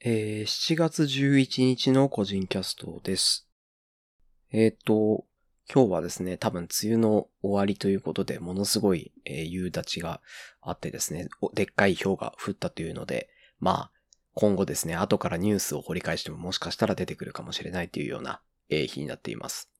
えー、7月11日の個人キャストです。えっ、と、今日はですね、多分梅雨の終わりということで、ものすごい、えー夕立ちがあってですね、でっかい氷が降ったというので、まあ、今後ですね、後からニュースを掘り返してももしかしたら出てくるかもしれないというような、えー日になっています。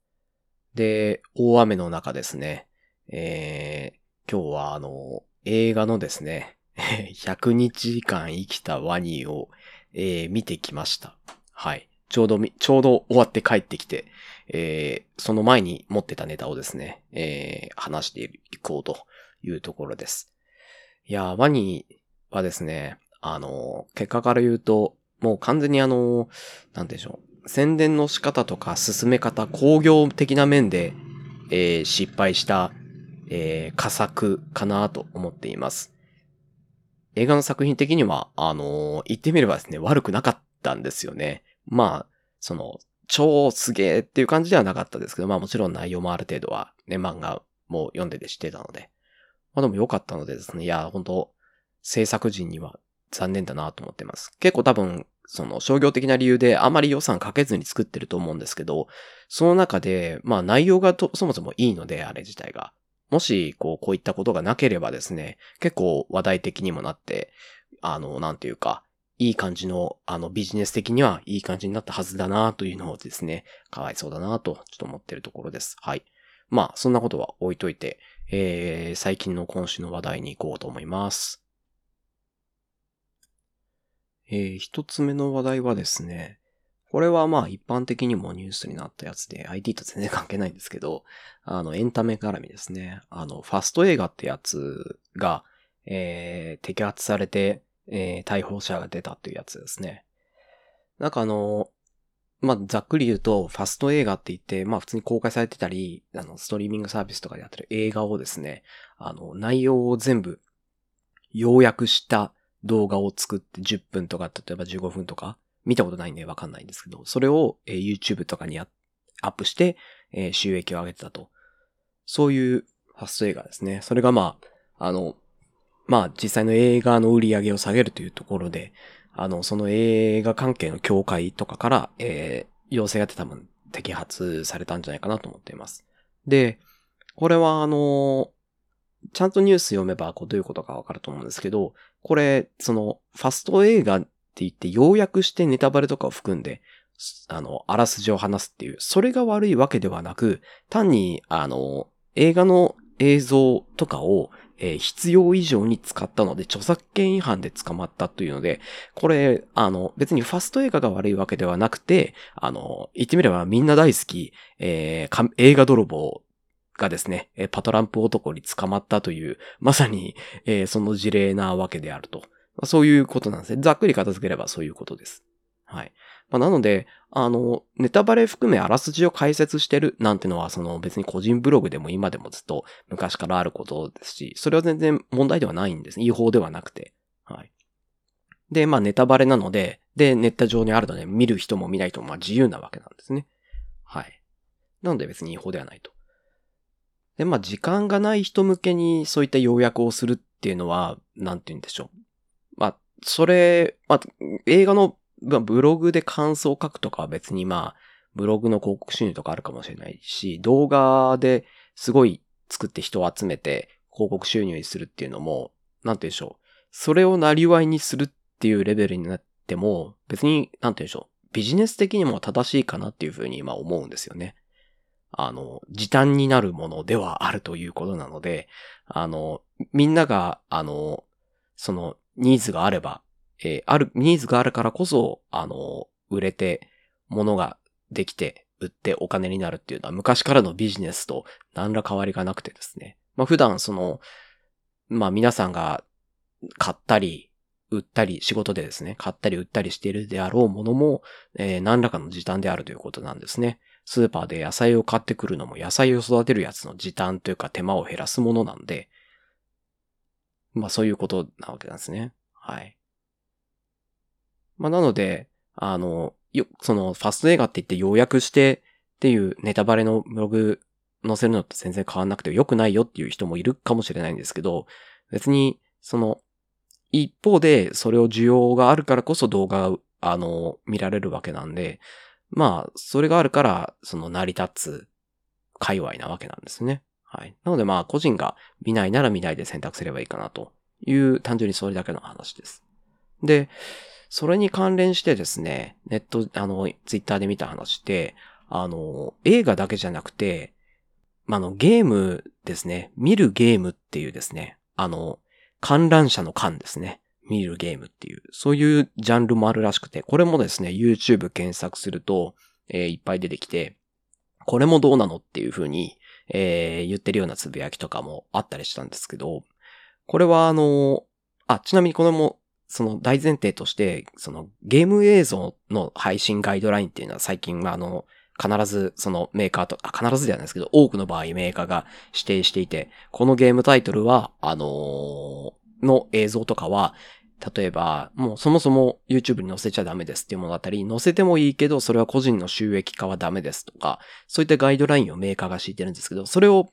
で、大雨の中ですね、えー今日はあの、映画のですね、100日間生きたワニを、えー見てきました。はい。ちょうどみ、ちょうど終わって帰ってきて、えーその前に持ってたネタをですね、えー話していこうというところです。いやー、ワニはですね、あのー結果から言うと、もう完全にあのーなんでしょう、宣伝の仕方とか進め方、工業的な面で、えー失敗した、えー佳作かなと思っています。映画の作品的には、あのー言ってみればですね、悪くなかったんですよね。まあ、その、超すげーっていう感じではなかったですけど、まあもちろん内容もある程度はね、漫画も読んでて知ってたので。まあでも良かったのでですね、いや、本当制作陣には残念だなと思ってます。結構多分、その商業的な理由であまり予算かけずに作ってると思うんですけど、その中で、まあ内容がそもそもいいので、あれ自体が。もし、こう、こういったことがなければですね、結構話題的にもなって、あの、なんていうか、いい感じの、あの、ビジネス的にはいい感じになったはずだなというのをですね、かわいそうだなと、ちょっと思ってるところです。はい。まあ、そんなことは置いといて、えー、最近の今週の話題に行こうと思います。えー、一つ目の話題はですね、これはまあ一般的にもニュースになったやつで IT と全然関係ないんですけど、あの、エンタメ絡みですね。あの、ファスト映画ってやつが、えー、摘発されて、えー、逮捕者が出たっていうやつですね。なんかあの、まあ、ざっくり言うと、ファスト映画って言って、まあ、普通に公開されてたり、あの、ストリーミングサービスとかでやってる映画をですね、あの、内容を全部、要約した動画を作って10分とか、例えば15分とか、見たことないんでわかんないんですけど、それを、え YouTube とかにアップして、え収益を上げてたと。そういうファスト映画ですね。それがまあ、あの、まあ実際の映画の売り上げを下げるというところで、あの、その映画関係の協会とかから、えー要請が出て多分摘発されたんじゃないかなと思っています。で、これはあの、ちゃんとニュース読めばこうどういうことかわかると思うんですけど、これ、その、ファスト映画って言って要約してネタバレとかを含んで、あの、あらすじを話すっていう、それが悪いわけではなく、単に、あの、映画の映像とかを、えー必要以上に使ったので、著作権違反で捕まったというので、これ、あの、別にファスト映画が悪いわけではなくて、あの、言ってみればみんな大好き、えー映画泥棒がですね、パトランプ男に捕まったという、まさに、えーその事例なわけであると。まあそういうことなんですね。ざっくり片付ければそういうことです。はい。まあ、なので、あの、ネタバレ含めあらすじを解説してるなんてのは、その別に個人ブログでも今でもずっと昔からあることですし、それは全然問題ではないんですね。違法ではなくて。はい。で、まあネタバレなので、で、ネット上にあるので、見る人も見ない人もまあ自由なわけなんですね。はい。なので別に違法ではないと。で、まあ時間がない人向けにそういった要約をするっていうのは、なんて言うんでしょう。それ、まあ、映画のブログで感想を書くとかは別にまあ、ブログの広告収入とかあるかもしれないし、動画ですごい作って人を集めて広告収入にするっていうのも、なんて言うんでしょう。それをなりわいにするっていうレベルになっても、別に、なんて言うんでしょう。ビジネス的にも正しいかなっていうふうに今思うんですよね。あの、時短になるものではあるということなので、あの、みんなが、あの、その、ニーズがあれば、えーある、ニーズがあるからこそ、あの、売れて、物ができて、売ってお金になるっていうのは昔からのビジネスと何ら変わりがなくてですね。まあ普段その、まあ皆さんが買ったり、売ったり、仕事でですね、買ったり売ったりしているであろうものも、えー何らかの時短であるということなんですね。スーパーで野菜を買ってくるのも野菜を育てるやつの時短というか手間を減らすものなんで、まあそういうことなわけなんですね。はい。まあなので、あの、よ、そのファスト映画って言って要約してっていうネタバレのブログ載せるのと全然変わんなくて良くないよっていう人もいるかもしれないんですけど、別に、その、一方でそれを需要があるからこそ動画あの、見られるわけなんで、まあ、それがあるから、その成り立つ界隈なわけなんですね。はい。なのでまあ、個人が見ないなら見ないで選択すればいいかなという単純にそれだけの話です。で、それに関連してですね、ネット、あの、ツイッターで見た話で、あの、映画だけじゃなくて、まあ、の、ゲームですね。見るゲームっていうですね、あの、観覧車の観ですね。見るゲームっていう、そういうジャンルもあるらしくて、これもですね、YouTube 検索すると、えー、いっぱい出てきて、これもどうなのっていう風に、えー、言ってるようなつぶやきとかもあったりしたんですけど、これはあの、あ、ちなみにこれも、その大前提として、そのゲーム映像の配信ガイドラインっていうのは最近はあの、必ずそのメーカーと、あ、必ずではないですけど、多くの場合メーカーが指定していて、このゲームタイトルは、あのー、の映像とかは、例えば、もうそもそも YouTube に載せちゃダメですっていうものだったり、載せてもいいけど、それは個人の収益化はダメですとか、そういったガイドラインをメーカーが敷いてるんですけど、それを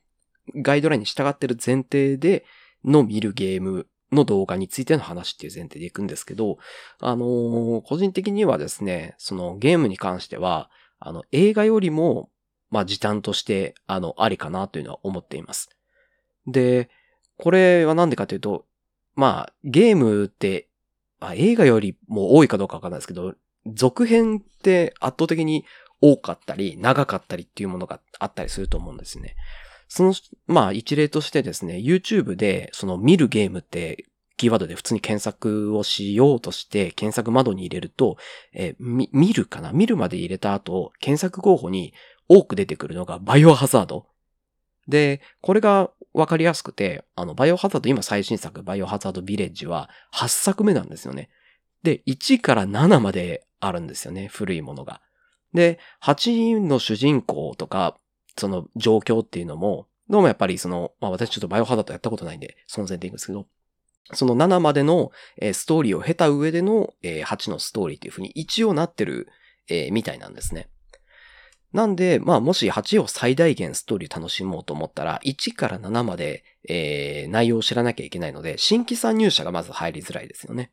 ガイドラインに従ってる前提での見るゲームの動画についての話っていう前提でいくんですけど、あのー、個人的にはですね、そのゲームに関しては、あの、映画よりも、まあ、時短として、あの、ありかなというのは思っています。で、これはなんでかというと、まあ、ゲームって、あ、映画よりも多いかどうかわかんないですけど、続編って圧倒的に多かったり、長かったりっていうものがあったりすると思うんですね。その、まあ一例としてですね、YouTube でその見るゲームってキーワードで普通に検索をしようとして検索窓に入れると、えー、見るかな？見るまで入れた後、検索候補に多く出てくるのがバイオハザード。で、これがわかりやすくて、あの、バイオハザード、今最新作、バイオハザードビレッジは8作目なんですよね。で、1から7まであるんですよね、古いものが。で、8の主人公とか、その状況っていうのも、どうもやっぱりその、まあ私ちょっとバイオハザードやったことないんで、その前提ですけど、その7までの、えストーリーを経た上での、え8のストーリーっていう風に一応なってる、えみたいなんですね。なんで、まあもし8を最大限ストーリー楽しもうと思ったら、1から7まで、えー、内容を知らなきゃいけないので、新規参入者がまず入りづらいですよね。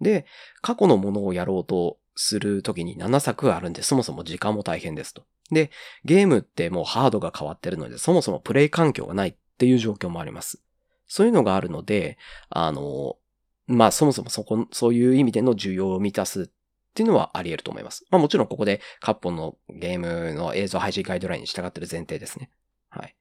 で、過去のものをやろうとするときに7作あるんで、そもそも時間も大変ですと。で、ゲームってもうハードが変わってるので、そもそもプレイ環境がないっていう状況もあります。そういうのがあるので、あの、まあそもそもそこ、そういう意味での需要を満たすっていうのはあり得ると思います。まあもちろんここでカッポンのゲームの映像配信ガイドラインに従ってる前提ですね。はい。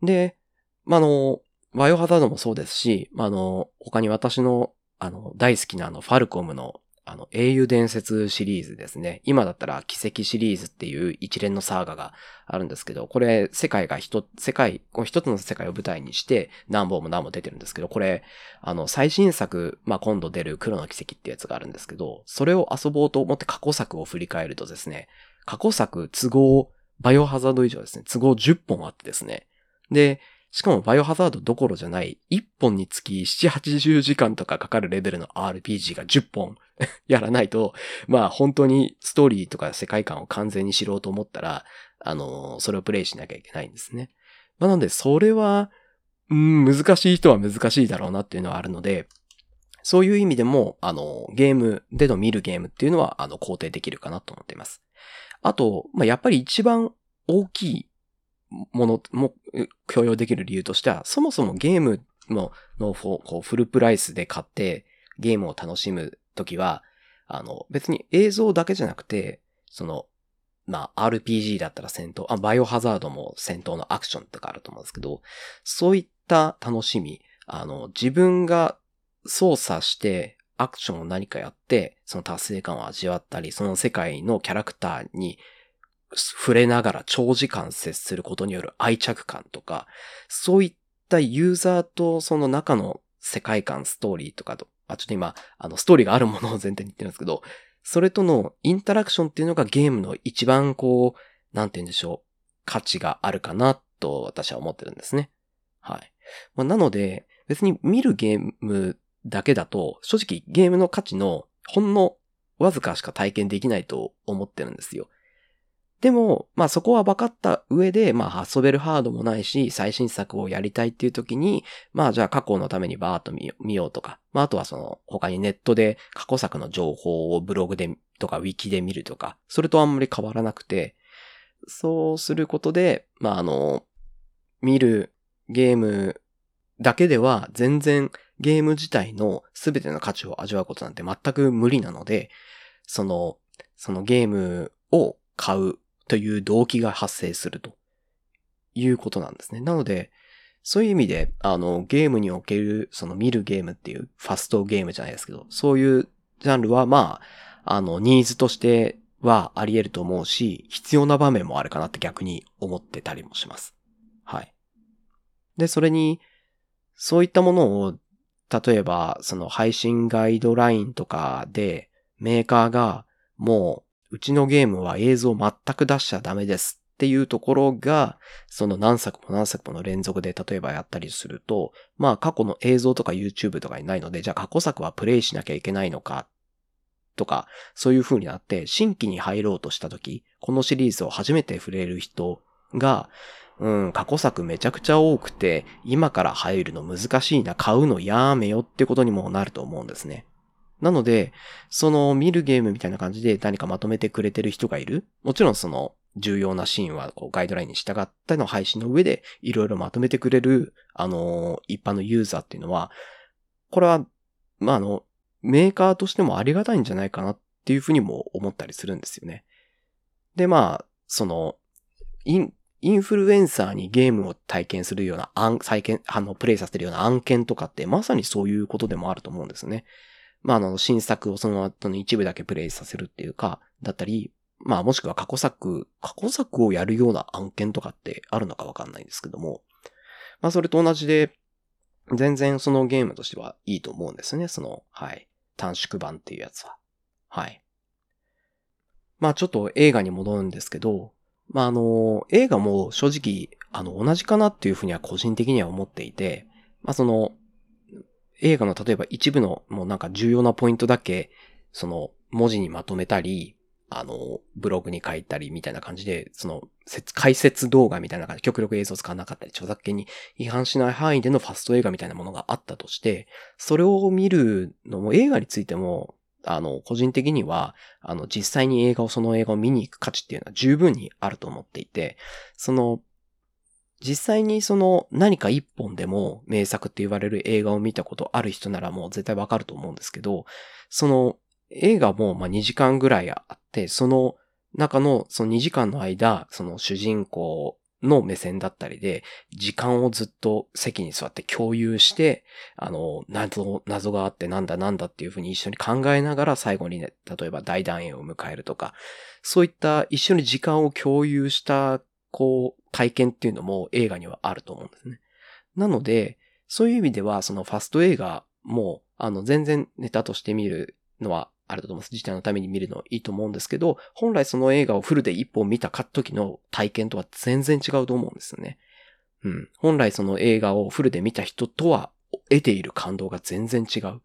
で、まあ、の、バイオハザードもそうですし、ま、あの、他に私の、あの、大好きなあの、ファルコムの、あの、英雄伝説シリーズですね。今だったら奇跡シリーズっていう一連のサーガがあるんですけど、これ、世界が一、世界、一つの世界を舞台にして、何本も何も出てるんですけど、これ、あの、最新作、まあ、今度出る黒の奇跡ってやつがあるんですけど、それを遊ぼうと思って過去作を振り返るとですね、過去作都合、バイオハザード以上ですね、都合10本あってですね。で、しかもバイオハザードどころじゃない、1本につき7、80時間とかかかるレベルの RPG が10本 やらないと、まあ本当にストーリーとか世界観を完全に知ろうと思ったら、あの、それをプレイしなきゃいけないんですね。まあなので、それは、難しい人は難しいだろうなっていうのはあるので、そういう意味でも、あの、ゲームでの見るゲームっていうのは、あの、肯定できるかなと思っています。あと、まあ、やっぱり一番大きいものも共有できる理由としては、そもそもゲームののこうフルプライスで買ってゲームを楽しむときは、あの、別に映像だけじゃなくて、その、まあ、RPG だったら戦闘、あ、バイオハザードも戦闘のアクションとかあると思うんですけど、そういった楽しみ、あの、自分が操作してアクションを何かやって、その達成感を味わったり、その世界のキャラクターに触れながら長時間接することによる愛着感とか、そういったユーザーとその中の世界観、ストーリーとかと、あ、ちょっと今、あの、ストーリーがあるものを前提に言ってるんですけど、それとのインタラクションっていうのがゲームの一番こう、なんて言うんでしょう、価値があるかなと私は思ってるんですね。はい。まあ、なので、別に見るゲームだけだと、正直ゲームの価値のほんのわずかしか体験できないと思ってるんですよ。でも、まあそこは分かった上で、まあ遊べるハードもないし、最新作をやりたいっていう時に、まあじゃあ過去のためにバーっと見ようとか、まああとはその他にネットで過去作の情報をブログでとかウィキで見るとか、それとあんまり変わらなくて、そうすることで、まああの、見るゲームだけでは全然ゲーム自体の全ての価値を味わうことなんて全く無理なので、その、そのゲームを買うという動機が発生するということなんですね。なので、そういう意味で、あの、ゲームにおける、その見るゲームっていう、ファストゲームじゃないですけど、そういうジャンルは、まあ、あの、ニーズとしてはあり得ると思うし、必要な場面もあるかなって逆に思ってたりもします。はい。で、それに、そういったものを、例えば、その配信ガイドラインとかで、メーカーが、もうう、ちのゲームは映像全く出しちゃダメですっていうところが、その何作も何作もの連続で例えばやったりすると、まあ過去の映像とか YouTube とかにないので、じゃあ過去作はプレイしなきゃいけないのかとか、そういう風になって、新規に入ろうとした時、このシリーズを初めて触れる人が、うん、過去作めちゃくちゃ多くて、今から入るの難しいな、買うのやめよってことにもなると思うんですね。なので、その見るゲームみたいな感じで何かまとめてくれてる人がいるもちろんその重要なシーンはこうガイドラインに従ったの配信の上でいろいろまとめてくれる、あの、一般のユーザーっていうのは、これは、まあ、あの、メーカーとしてもありがたいんじゃないかなっていうふうにも思ったりするんですよね。で、まあ、その、イン、インフルエンサーにゲームを体験するような案、再建、あの、プレイさせてるような案件とかってまさにそういうことでもあると思うんですね。まあ、あの、新作をその後の一部だけプレイさせるっていうか、だったり、まあ、もしくは過去作、過去作をやるような案件とかってあるのかわかんないんですけども、まあ、それと同じで、全然そのゲームとしてはいいと思うんですね。その、はい。短縮版っていうやつは。はい。まあちょっと映画に戻るんですけど、まああの、映画も正直、あの、同じかなっていうふうには個人的には思っていて、まあその、映画の例えば一部のもうなんか重要なポイントだけ、その文字にまとめたり、あの、ブログに書いたりみたいな感じで、その、解説動画みたいな感じで極力映像使わなかったり、著作権に違反しない範囲でのファスト映画みたいなものがあったとして、それを見るのも映画についても、あの、個人的には、あの、実際に映画を、その映画を見に行く価値っていうのは十分にあると思っていて、その、実際にその何か一本でも名作って言われる映画を見たことある人ならもう絶対わかると思うんですけど、その映画もま2時間ぐらいあって、その中のその2時間の間、その主人公の目線だったりで、時間をずっと席に座って共有して、あの、謎、謎があってなんだなんだっていうふうに一緒に考えながら最後にね、例えば大団円を迎えるとか、そういった一緒に時間を共有した、こう、体験っていうのも映画にはあると思うんですね。なので、そういう意味では、そのファスト映画も、あの、全然ネタとして見るのはあると思います。自体のために見るのいいと思うんですけど、本来その映画をフルで一本見た時の体験とは全然違うと思うんですよね。うん。本来その映画をフルで見た人とは得ている感動が全然違う。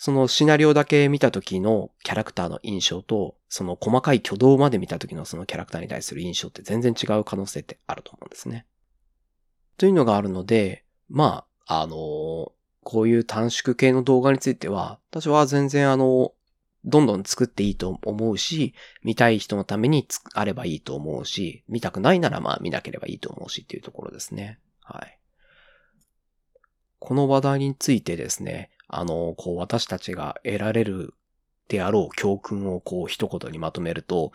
そのシナリオだけ見た時のキャラクターの印象と、その細かい挙動まで見た時のそのキャラクターに対する印象って全然違う可能性ってあると思うんですね。というのがあるので、まあ、あのー、こういう短縮系の動画については、私は全然あの、どんどん作っていいと思うし、見たい人のためにあればいいと思うし、見たくないならまあ見なければいいと思うしっていうところですね。はい。この話題についてですね、あの、こう私たちが得られるであろう教訓をこう一言にまとめると、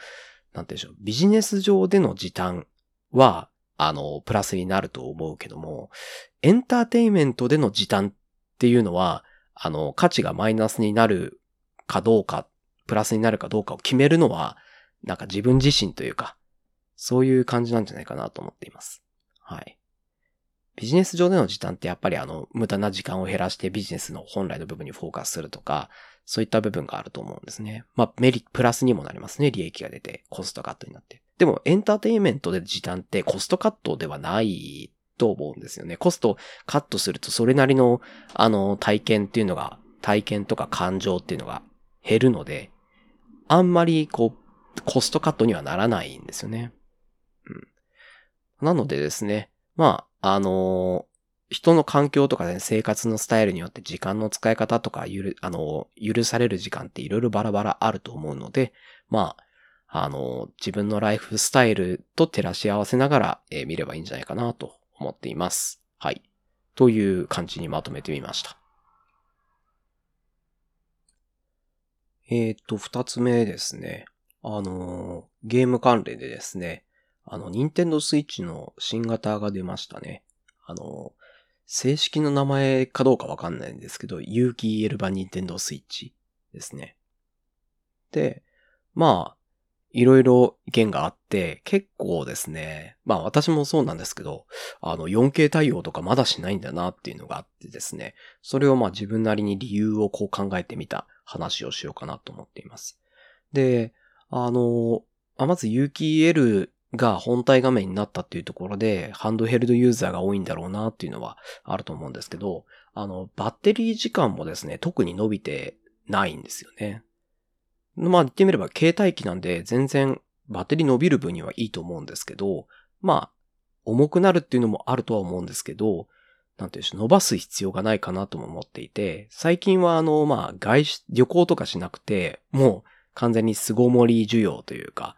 なんてでしょう、ビジネス上での時短は、あの、プラスになると思うけども、エンターテイメントでの時短っていうのは、あの、価値がマイナスになるかどうか、プラスになるかどうかを決めるのは、なんか自分自身というか、そういう感じなんじゃないかなと思っています。はい。ビジネス上での時短ってやっぱりあの、無駄な時間を減らしてビジネスの本来の部分にフォーカスするとか、そういった部分があると思うんですね。まあ、メリット、プラスにもなりますね。利益が出て、コストカットになって。でも、エンターテインメントで時短ってコストカットではないと思うんですよね。コストカットするとそれなりの、あの、体験っていうのが、体験とか感情っていうのが減るので、あんまりこう、コストカットにはならないんですよね。うん。なのでですね、まあ、あの人の環境とかね、生活のスタイルによって時間の使い方とか、ゆる、あの、許される時間っていろいろバラバラあると思うので、まあ、あの、自分のライフスタイルと照らし合わせながら、えー、見ればいいんじゃないかなと思っています。はい。という感じにまとめてみました。えっ、と、二つ目ですね。あの、ゲーム関連でですね、あの、ニンテンドスイッチの新型が出ましたね。あの、正式な名前かどうかわかんないんですけど、有機 EL 版ニンテンドースイッチですね。で、まあ、いろいろ意見があって、結構ですね、まあ私もそうなんですけど、あの 4K 対応とかまだしないんだなっていうのがあってですね、それをまあ自分なりに理由をこう考えてみた話をしようかなと思っています。で、あの、まず有機 EL が本体画面になったっていうところで、ハンドヘルドユーザーが多いんだろうなっていうのはあると思うんですけど、あの、バッテリー時間もですね、特に伸びてないんですよね。まあ言ってみれば携帯機なんで全然バッテリー伸びる分にはいいと思うんですけど、まあ、重くなるっていうのもあるとは思うんですけど、なんていうし、伸ばす必要がないかなとも思っていて、最近はあの、まあ、外出、旅行とかしなくて、もう完全に巣ごもり需要というか、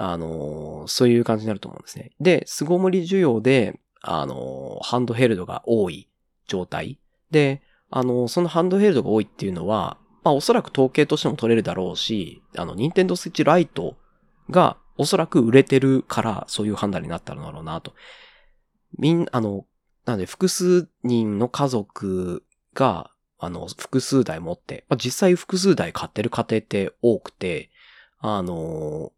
あの、そういう感じになると思うんですね。で、巣ごもり需要で、あの、ハンドヘルドが多い状態。で、あの、そのハンドヘルドが多いっていうのは、まあおそらく統計としても取れるだろうし、あの、ニンテンドスイッチライトがおそらく売れてるからそういう判断になったのだろうなと。みん、あの、なので複数人の家族が、あの、複数台持って、まあ、実際複数台買ってる家庭って多くて、あの、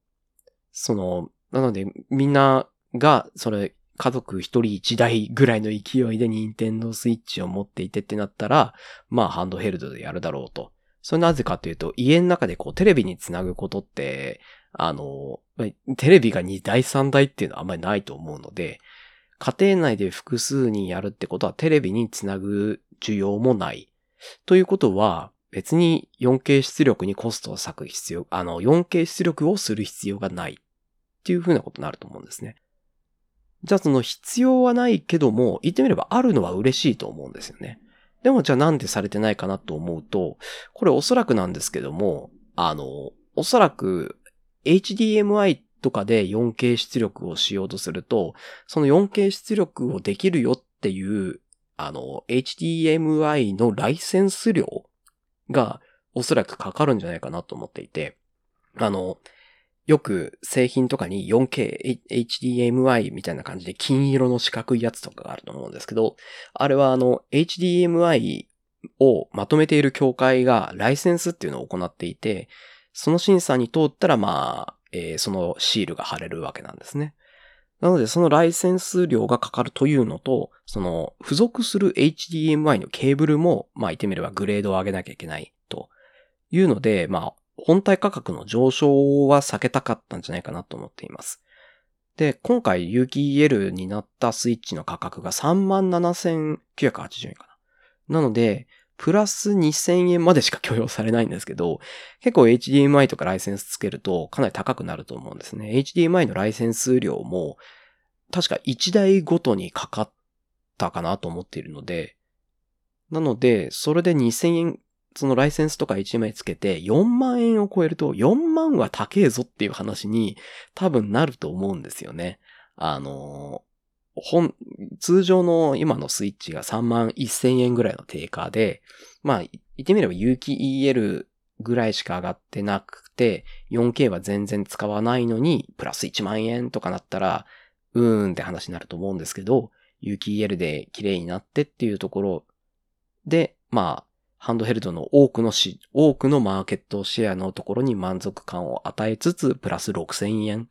その、なので、みんなが、それ、家族一人一台ぐらいの勢いでニンテンドースイッチを持っていてってなったら、まあハンドヘルドでやるだろうと。それなぜかというと、家の中でこうテレビにつなぐことって、あの、テレビが2台3台っていうのはあんまりないと思うので、家庭内で複数人やるってことはテレビにつなぐ需要もない。ということは、別に 4K 出力にコストを割く必要、あの、4K 出力をする必要がないっていう風なことになると思うんですね。じゃあその必要はないけども、言ってみればあるのは嬉しいと思うんですよね。でもじゃあなんでされてないかなと思うと、これおそらくなんですけども、あの、おそらく HDMI とかで 4K 出力をしようとすると、その 4K 出力をできるよっていう、あの、HDMI のライセンス料がおそらくかかるんじゃないかなと思っていて、あの、よく製品とかに 4K HDMI みたいな感じで金色の四角いやつとかがあると思うんですけど、あれはあの HDMI をまとめている協会がライセンスっていうのを行っていて、その審査に通ったらまあ、えー、そのシールが貼れるわけなんですね。なので、そのライセンス料がかかるというのと、その、付属する HDMI のケーブルも、まあ言ってみればグレードを上げなきゃいけないというので、まあ、本体価格の上昇は避けたかったんじゃないかなと思っています。で、今回有機 EL になったスイッチの価格が37,980円かな。なので、プラス2000円までしか許容されないんですけど、結構 HDMI とかライセンスつけるとかなり高くなると思うんですね。HDMI のライセンス料も、確か1台ごとにかかったかなと思っているので、なので、それで2000円そのライセンスとか1枚つけて4万円を超えると4万は高えぞっていう話に多分なると思うんですよね。あの、本、通常の今のスイッチが3万1000円ぐらいの定価で、まあ、言ってみれば有機 EL ぐらいしか上がってなくて、4K は全然使わないのに、プラス1万円とかなったら、うーんって話になると思うんですけど、有機 EL で綺麗になってっていうところで、まあ、ハンドヘルドの多くのし、多くのマーケットシェアのところに満足感を与えつつ、プラス6000円っ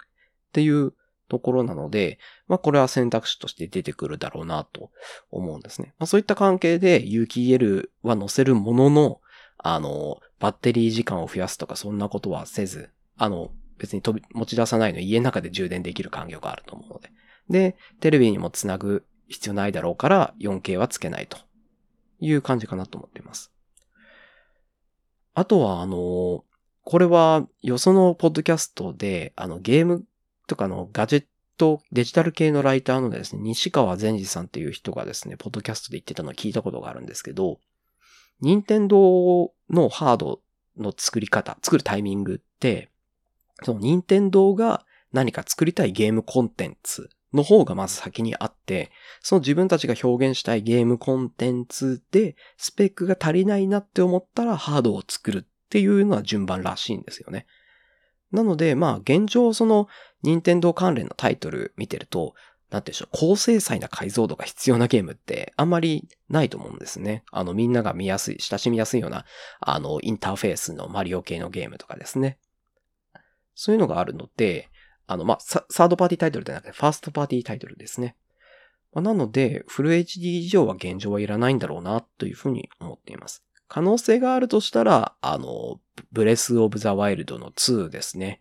ていうところなので、まあこれは選択肢として出てくるだろうなと思うんですね。まあそういった関係で有機 EL は載せるものの、あの、バッテリー時間を増やすとかそんなことはせず、あの、別に飛び、持ち出さないの家の中で充電できる環境があると思うので。で、テレビにもつなぐ必要ないだろうから 4K はつけないという感じかなと思っています。あとは、あの、これは、よそのポッドキャストで、あの、ゲームとかのガジェット、デジタル系のライターのですね、西川善治さんっていう人がですね、ポッドキャストで言ってたのを聞いたことがあるんですけど、任天堂のハードの作り方、作るタイミングって、その任天堂が何か作りたいゲームコンテンツの方がまず先にあって、その自分たちが表現したいゲームコンテンツでスペックが足りないなって思ったらハードを作るっていうのは順番らしいんですよね。なので、まあ現状その任天堂関連のタイトル見てると、なんてでしょう、高精細な解像度が必要なゲームってあんまりないと思うんですね。あのみんなが見やすい、親しみやすいような、あのインターフェースのマリオ系のゲームとかですね。そういうのがあるので、あの、まあ、サードパーティータイトルではなくて、ファーストパーティータイトルですね。まあ、なので、フル HD 以上は現状はいらないんだろうな、というふうに思っています。可能性があるとしたら、あの、ブレスオブザワイルドの2ですね。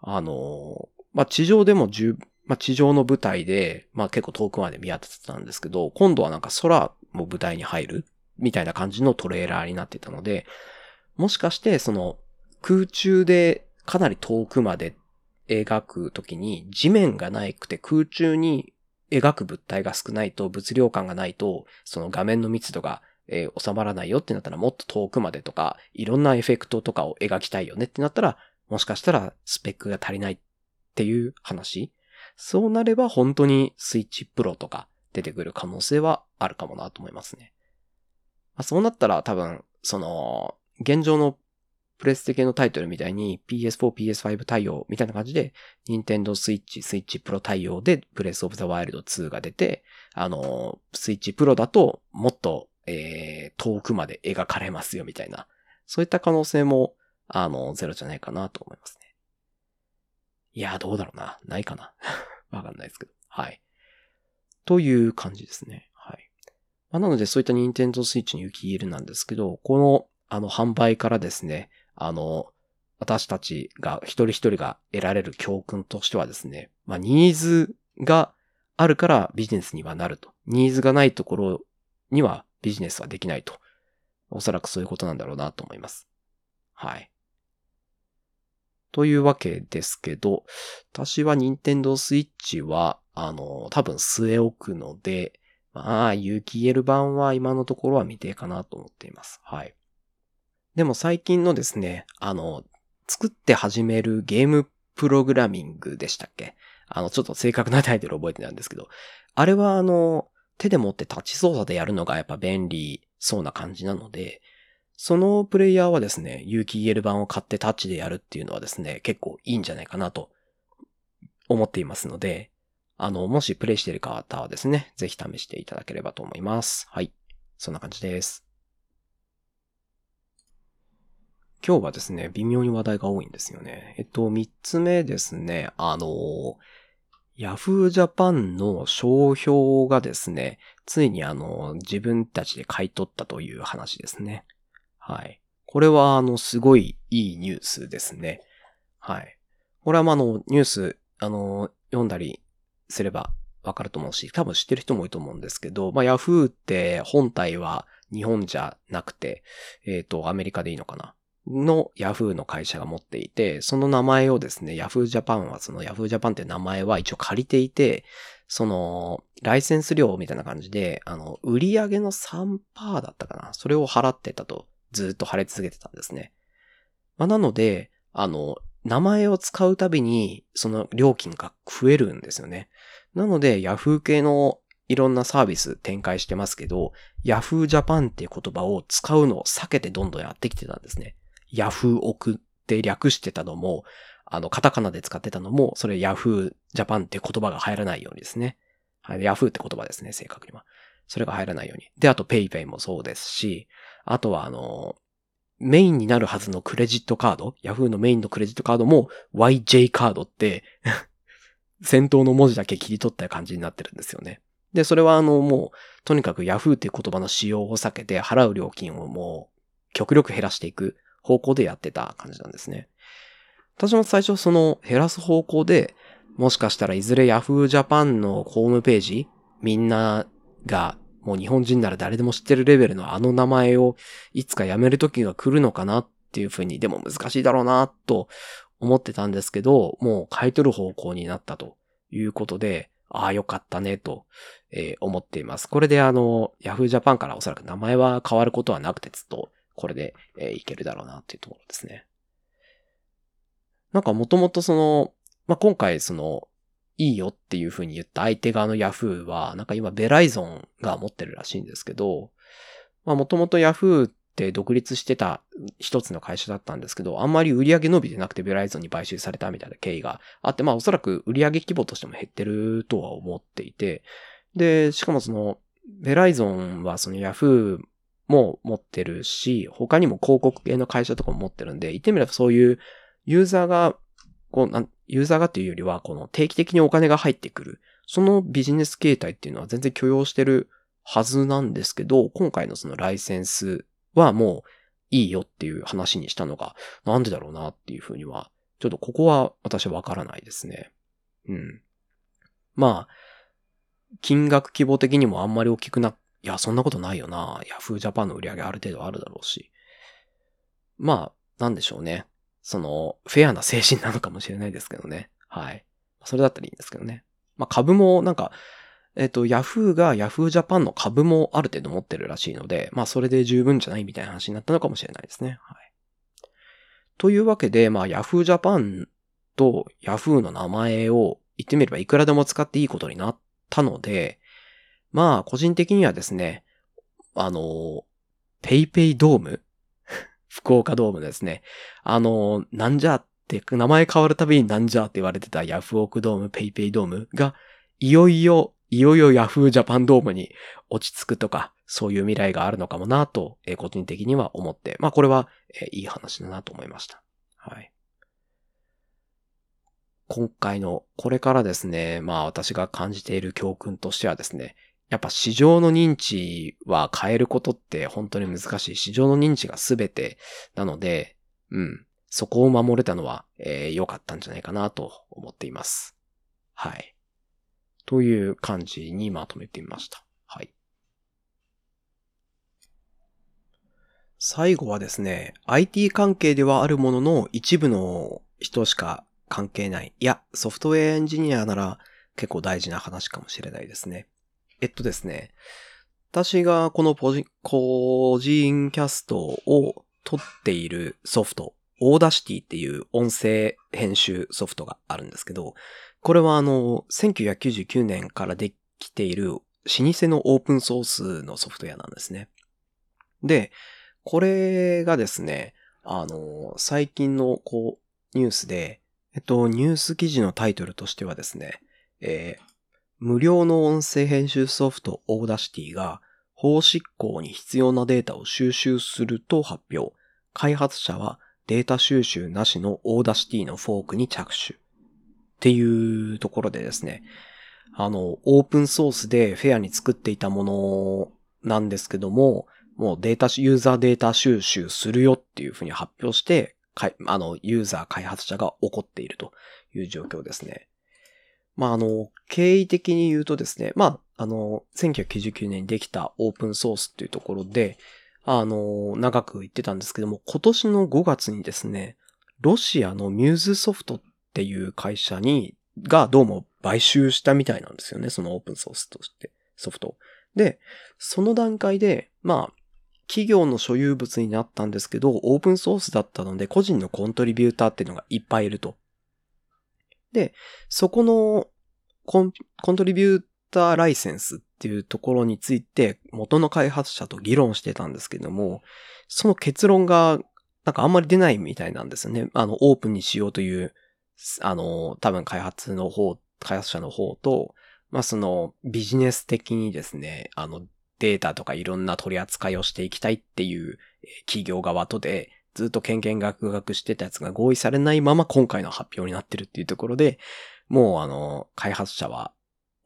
あの、まあ、地上でも十、まあ、地上の舞台で、まあ、結構遠くまで見当たってたんですけど、今度はなんか空も舞台に入る？みたいな感じのトレーラーになってたので、もしかしてその空中でかなり遠くまで描くときに地面がないくて空中に描く物体が少ないと物量感がないとその画面の密度が、えー、収まらないよってなったらもっと遠くまでとかいろんなエフェクトとかを描きたいよねってなったらもしかしたらスペックが足りないっていう話そうなれば本当にスイッチプロとか出てくる可能性はあるかもなと思いますね。まあ、そうなったら多分その現状のプレステ系のタイトルみたいに PS4、PS5 対応みたいな感じで、Nintendo Switch、Switch Pro 対応でブレスオブザワイルド2が出て、あの、Switch Pro だともっと、えー、遠くまで描かれますよみたいな、そういった可能性も、あの、ゼロじゃないかなと思いますね。いや、どうだろうな。ないかな。わかんないですけど。はい。という感じですね。はい。まあ、なので、そういった Nintendo Switch に雪入れなんですけど、この、あの、販売からですね、あの、私たちが一人一人が得られる教訓としてはですね、まあ、ニーズがあるからビジネスにはなると。ニーズがないところにはビジネスはできないと。おそらくそういうことなんだろうなと思います。はい。というわけですけど、私は任天堂 switch は、あの、多分据え置くので、まあ、有機 EL 版は今のところは未定かなと思っています。はい。でも最近のですね、あの、作って始めるゲームプログラミングでしたっけ？あの、ちょっと正確なタイトル覚えてないんですけど、あれはあの、手で持ってタッチ操作でやるのがやっぱ便利そうな感じなので、そのプレイヤーはですね、有機 EL 版を買ってタッチでやるっていうのはですね、結構いいんじゃないかなと思っていますので、あの、もしプレイしている方はですね、ぜひ試していただければと思います。はい。そんな感じです。今日はですね、微妙に話題が多いんですよね。えっと、三つ目ですね、あの、ージャパンの商標がですね、ついにあの、自分たちで買い取ったという話ですね。はい。これはあの、すごいいいニュースですね。はい。これはまあの、ニュース、あの、読んだりすればわかると思うし、多分知ってる人も多いと思うんですけど、まあ、ヤフーって本体は日本じゃなくて、えっ、ー、と、アメリカでいいのかな。の Yahoo の会社が持っていて、その名前をですね、Yahoo Japan はその Yahoo Japan って名前は一応借りていて、その、ライセンス料みたいな感じで、あの、売り上げの3%だったかな。それを払ってたと、ずっと払い続けてたんですね。まあ、なので、あの、名前を使うたびに、その料金が増えるんですよね。なので、Yahoo 系のいろんなサービス展開してますけど、Yahoo Japan っていう言葉を使うのを避けてどんどんやってきてたんですね。ヤフオクって略してたのも、あの、カタカナで使ってたのも、それヤフージャパンって言葉が入らないようにですね。はい、ヤフーって言葉ですね、正確には。それが入らないように。で、あと PayPay もそうですし、あとはあの、メインになるはずのクレジットカード、ヤフーのメインのクレジットカードも YJ カードって 先頭の文字だけ切り取った感じになってるんですよね。で、それはあの、もう、とにかくヤフーっていう言葉の使用を避けて払う料金をもう極力減らしていく。方向でやってた感じなんですね。私も最初その減らす方向で、もしかしたらいずれ Yahoo Japan のホームページ、みんながもう日本人なら誰でも知ってるレベルのあの名前をいつかやめる時が来るのかなっていうふうに、でも難しいだろうな、と思ってたんですけど、もう買い取る方向になったということで、ああ、よかったね、と、えー、思っています。これであの、Yahoo Japan からおそらく名前は変わることはなくてずっと、これで、えー、いけるだろうな、っていうところですね。なんかもともとその、まあ、今回その、いいよっていう風に言った相手側の Yahoo は、なんか今ベライゾンが持ってるらしいんですけど、まあもともと Yahoo って独立してた一つの会社だったんですけど、あんまり売り上げ伸びてなくてベライゾンに買収されたみたいな経緯があって、まあおそらく売り上げ規模としても減ってるとは思っていて、で、しかもその、ベライゾンはその Yahoo も持ってるし、他にも広告系の会社とかも持ってるんで、言ってみればそういうユーザーが、こう、ユーザーがっていうよりは、この定期的にお金が入ってくる。そのビジネス形態っていうのは全然許容してるはずなんですけど、今回のそのライセンスはもういいよっていう話にしたのが、なんでだろうなっていうふうには、ちょっとここは私はわからないですね。うん。まあ、金額規模的にもあんまり大きくな、いや、そんなことないよな。ヤフージャパンの売り上げある程度あるだろうし。まあ、なんでしょうね。その、フェアな精神なのかもしれないですけどね。はい。それだったらいいんですけどね。まあ、株もなんか、えっ、と、ヤフーがヤフージャパンの株もある程度持ってるらしいので、まあ、それで十分じゃないみたいな話になったのかもしれないですね。はい。というわけで、まあ、ヤフージャパンとヤフーの名前を言ってみればいくらでも使っていいことになったので、まあ、個人的にはですね、あの、ペイペイドーム？福岡ドームですね。あの、なんじゃって、名前変わるたびになんじゃって言われてたヤフオクドーム、ペイペイドーム？が、いよいよ、いよいよヤフージャパンドームに落ち着くとか、そういう未来があるのかもなと、えー、個人的には思って、まあこれは、えー、いい話だなと思いました。はい。今回の、これからですね、まあ私が感じている教訓としてはですね、やっぱ市場の認知は変えることって本当に難しい。市場の認知が全てなので、うん。そこを守れたのは、えー、良かったんじゃないかなと思っています。はい。という感じにまとめてみました。はい。最後はですね、IT 関係ではあるものの一部の人しか関係ない。いや、ソフトウェアエンジニアなら結構大事な話かもしれないですね。えっとですね、私がこのポジ、ポッドキャストを撮っているソフト、 Audacity っていう音声編集ソフトがあるんですけど、これはあの、1999年からできている老舗のオープンソースのソフトウェアなんですね。で、これがですね、あの、最近のこう、ニュースで、えっと、ニュース記事のタイトルとしてはですね、えー、無料の音声編集ソフト Audacity が法執行に必要なデータを収集すると発表。開発者はデータ収集なしの Audacity のフォークに着手。っていうところでですね、あの、オープンソースでフェアに作っていたものなんですけども、もうデータ、ユーザーデータ収集するよっていうふうに発表して、あの、ユーザー開発者が怒っているという状況ですね。まあ、あの、経緯的に言うとですね、まあ、あの、1999年にできたオープンソースっていうところで、あの、長く言ってたんですけども、今年の5月にですね、ロシアのミューズソフトっていう会社に、がどうも買収したみたいなんですよね、そのオープンソースとして、ソフト。で、その段階で、まあ、企業の所有物になったんですけど、オープンソースだったので、個人のコントリビューターっていうのがいっぱいいると。で、そこのコンコントリビューターライセンスっていうところについて元の開発者と議論してたんですけども、その結論がなんかあんまり出ないみたいなんですよね。あの、オープンにしようという、あの、多分開発の方、開発者の方と、まあそのビジネス的にですね、あのデータとかいろんな取り扱いをしていきたいっていう企業側とで、ずっと権限学学してたやつが合意されないまま今回の発表になってるっていうところで、もうあの、開発者は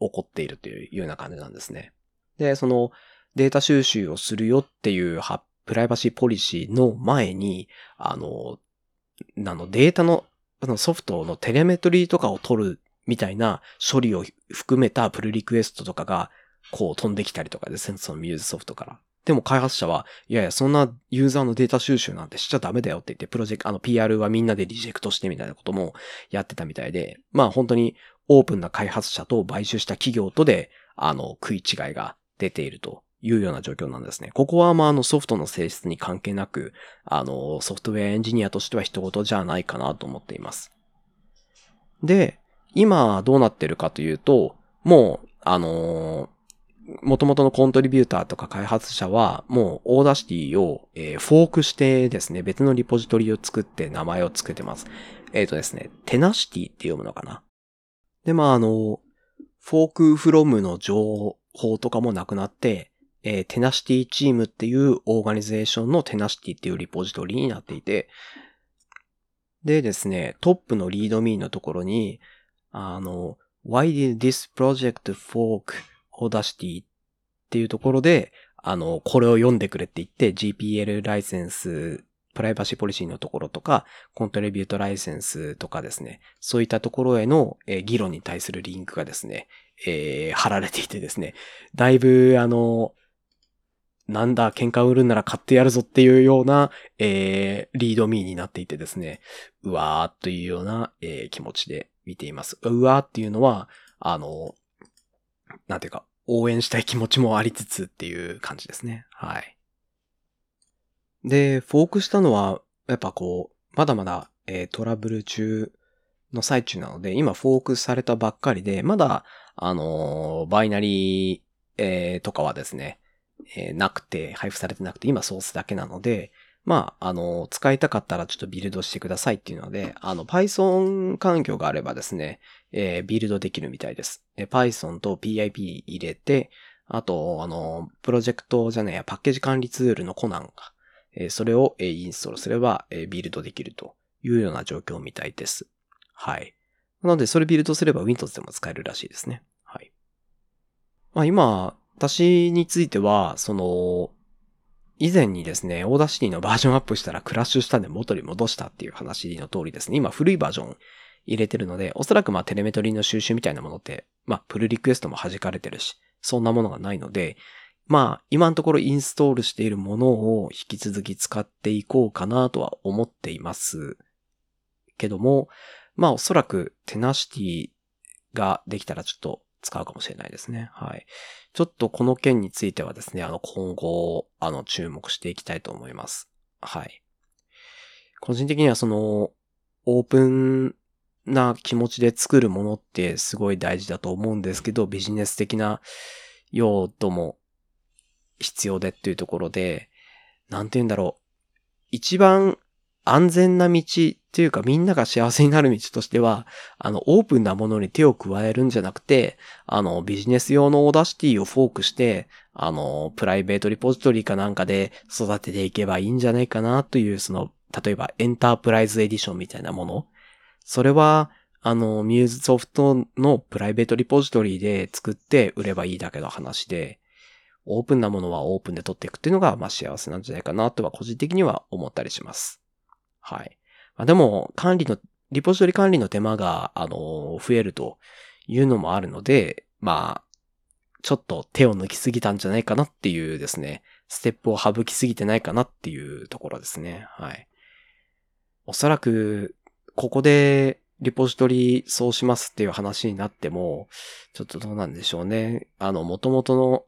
怒っているというような感じなんですね。で、そのデータ収集をするよっていうプライバシーポリシーの前に、あの、あのデータのあのソフトのテレメトリーとかを取るみたいな処理を含めたプルリクエストとかがこう飛んできたりとかですね、そのミューズソフトから。でも開発者は、いやいや、そんなユーザーのデータ収集なんてしちゃダメだよって言って、プロジェクト、あの PR はみんなでリジェクトしてみたいなこともやってたみたいで、まあ本当にオープンな開発者と買収した企業とで、あの、食い違いが出ているというような状況なんですね。ここはまああのソフトの性質に関係なく、あの、ソフトウェアエンジニアとしては他人事じゃないかなと思っています。で、今どうなってるかというと、もう、あの元々のコントリビューターとか開発者は、もう Audacity を、フォークしてですね、別のリポジトリを作って名前を付けてます。えっ、ー、とですね、 Tenacity って読むのかな？で、まあ、あの、 forked from の情報とかもなくなって、えー、テナシティチームっていうオーガニゼーションのテナシティっていうリポジトリになっていて、でですね、トップのリードミーのところに、あの、Why did this project fork Audacity っていうところで、あの、これを読んでくれって言って GPL ライセンス、プライバシーポリシーのところとか、コントリビュートライセンスとかですね、そういったところへの、えー、議論に対するリンクがですね、えー、貼られていてですね、だいぶ、あの、なんだ、喧嘩売るんなら買ってやるぞっていうような、えー、リードミーになっていてですね、うわーというような、えー、気持ちで見ています。うわーっていうのは、あの、なんていうか、応援したい気持ちもありつつっていう感じですね。はい。で、フォークしたのは、やっぱこう、まだまだ、えー、トラブル中の最中なので、今フォークされたばっかりで、まだ、あのー、バイナリー、えー、とかはですね、え、なくて、配布されてなくて、今ソースだけなので、まあ、あの、使いたかったらちょっとビルドしてくださいっていうので、あの、Python 環境があればですね、えー、ビルドできるみたいです。え Python と PIP 入れて、あと、あの、プロジェクトじゃねえや、パッケージ管理ツールのコナンが、えー、それを、えー、インストールすれば、えー、ビルドできるというような状況みたいです。はい。なので、それビルドすれば Windows でも使えるらしいですね。はい。まあ今、私については、その、以前にですね、 Audacity のバージョンアップしたらクラッシュしたんで元に戻したっていう話の通りですね。今古いバージョン入れてるので、おそらくまあテレメトリーの収集みたいなものって、まあプルリクエストも弾かれてるし、そんなものがないので、まあ今のところインストールしているものを引き続き使っていこうかなとは思っています。けども、まあおそらくテナシティができたらちょっと使うかもしれないですね。はい。ちょっとこの件についてはですね、あの、今後、あの、注目していきたいと思います。はい。個人的にはその、オープンな気持ちで作るものってすごい大事だと思うんですけど、ビジネス的な用途も必要でっていうところで、なんて言うんだろう。一番安全な道っていうかみんなが幸せになる道としては、あの、オープンなものに手を加えるんじゃなくて、あの、ビジネス用の Audacity をフォークして、あの、プライベートリポジトリかなんかで育てていけばいいんじゃないかなという、その、例えばエンタープライズエディションみたいなもの。それは、あの、ミューズソフトのプライベートリポジトリで作って売ればいいだけの話で、オープンなものはオープンで取っていくっていうのが、まあ幸せなんじゃないかなとは個人的には思ったりします。はい。まあ、でも、管理の、リポジトリ管理の手間が、あの、増えるというのもあるので、まあ、ちょっと手を抜きすぎたんじゃないかなっていうですね、ステップを省きすぎてないかなっていうところですね。はい。おそらく、ここでリポジトリそうしますっていう話になっても、ちょっとどうなんでしょうね。あの、元々の、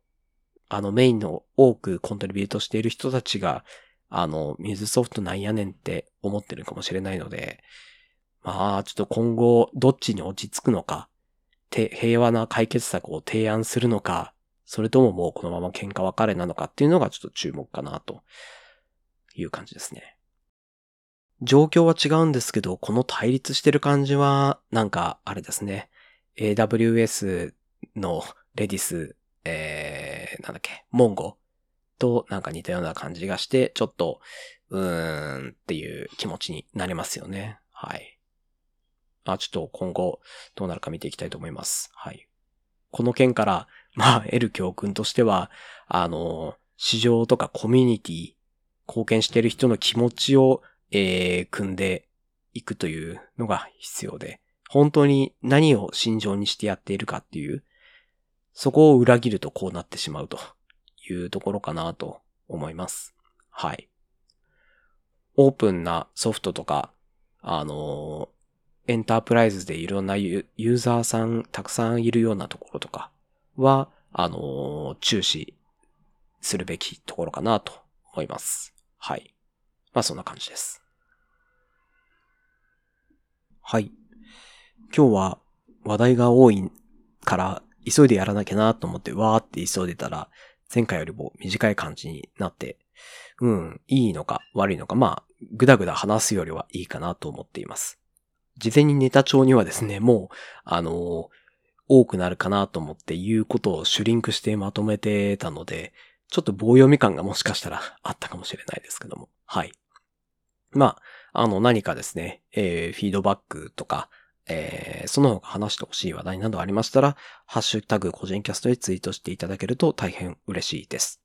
あのメインの多くコントリビュートしている人たちがあの、ミズソフトなんやねんって思ってるかもしれないので、まあ、ちょっと今後、どっちに落ち着くのか、平和な解決策を提案するのか、それとももうこのまま喧嘩別れなのかっていうのがちょっと注目かなという感じですね。状況は違うんですけど、この対立してる感じは、なんか、あれですね。AWS のレディス、えー、なんだっけ、モンゴとなんか似たような感じがして、ちょっと、うーんっていう気持ちになれますよね。はい。あちょっと今後どうなるか見ていきたいと思います。はい。この件から、まあ得る教訓としては、あの、市場とかコミュニティ、貢献している人の気持ちを、えー、組んでいくというのが必要で、本当に何を心情にしてやっているかっていう、そこを裏切るとこうなってしまうというところかなと思います。はい。オープンなソフトとか、あのエンタープライズでいろんなユーザーさんたくさんいるようなところとかは、あの注視するべきところかなと思います。はい。まあそんな感じです。はい。今日は話題が多いから急いでやらなきゃなと思ってわーって急いでたら前回よりも短い感じになって、うん、いいのか悪いのか、まあ、ぐだぐだ話すよりはいいかなと思っています。事前にネタ帳にはですね、もう、あのー、多くなるかなと思って言うことをシュリンクしてまとめてたので、ちょっと棒読み感がもしかしたらあったかもしれないですけども。はい。まあ、あの何かですね、えー、フィードバックとか、えー、その他話してほしい話題などありましたら、ハッシュタグ個人キャストでツイートしていただけると大変嬉しいです。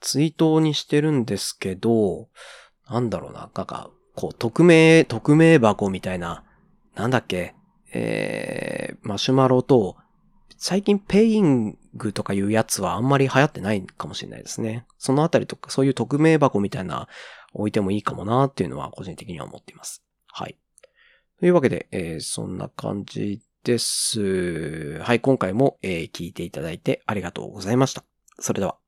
ツイートにしてるんですけど、なんだろうな、なんか、こう、匿名、匿名箱みたいな、なんだっけ、えー、マシュマロと、最近ペイングとかいうやつはあんまり流行ってないかもしれないですね。そのあたりとか、そういう匿名箱みたいな置いてもいいかもなっていうのは個人的には思っています。はい。というわけで、えー、そんな感じです。はい、今回も、えー、聞いていただいてありがとうございました。それでは。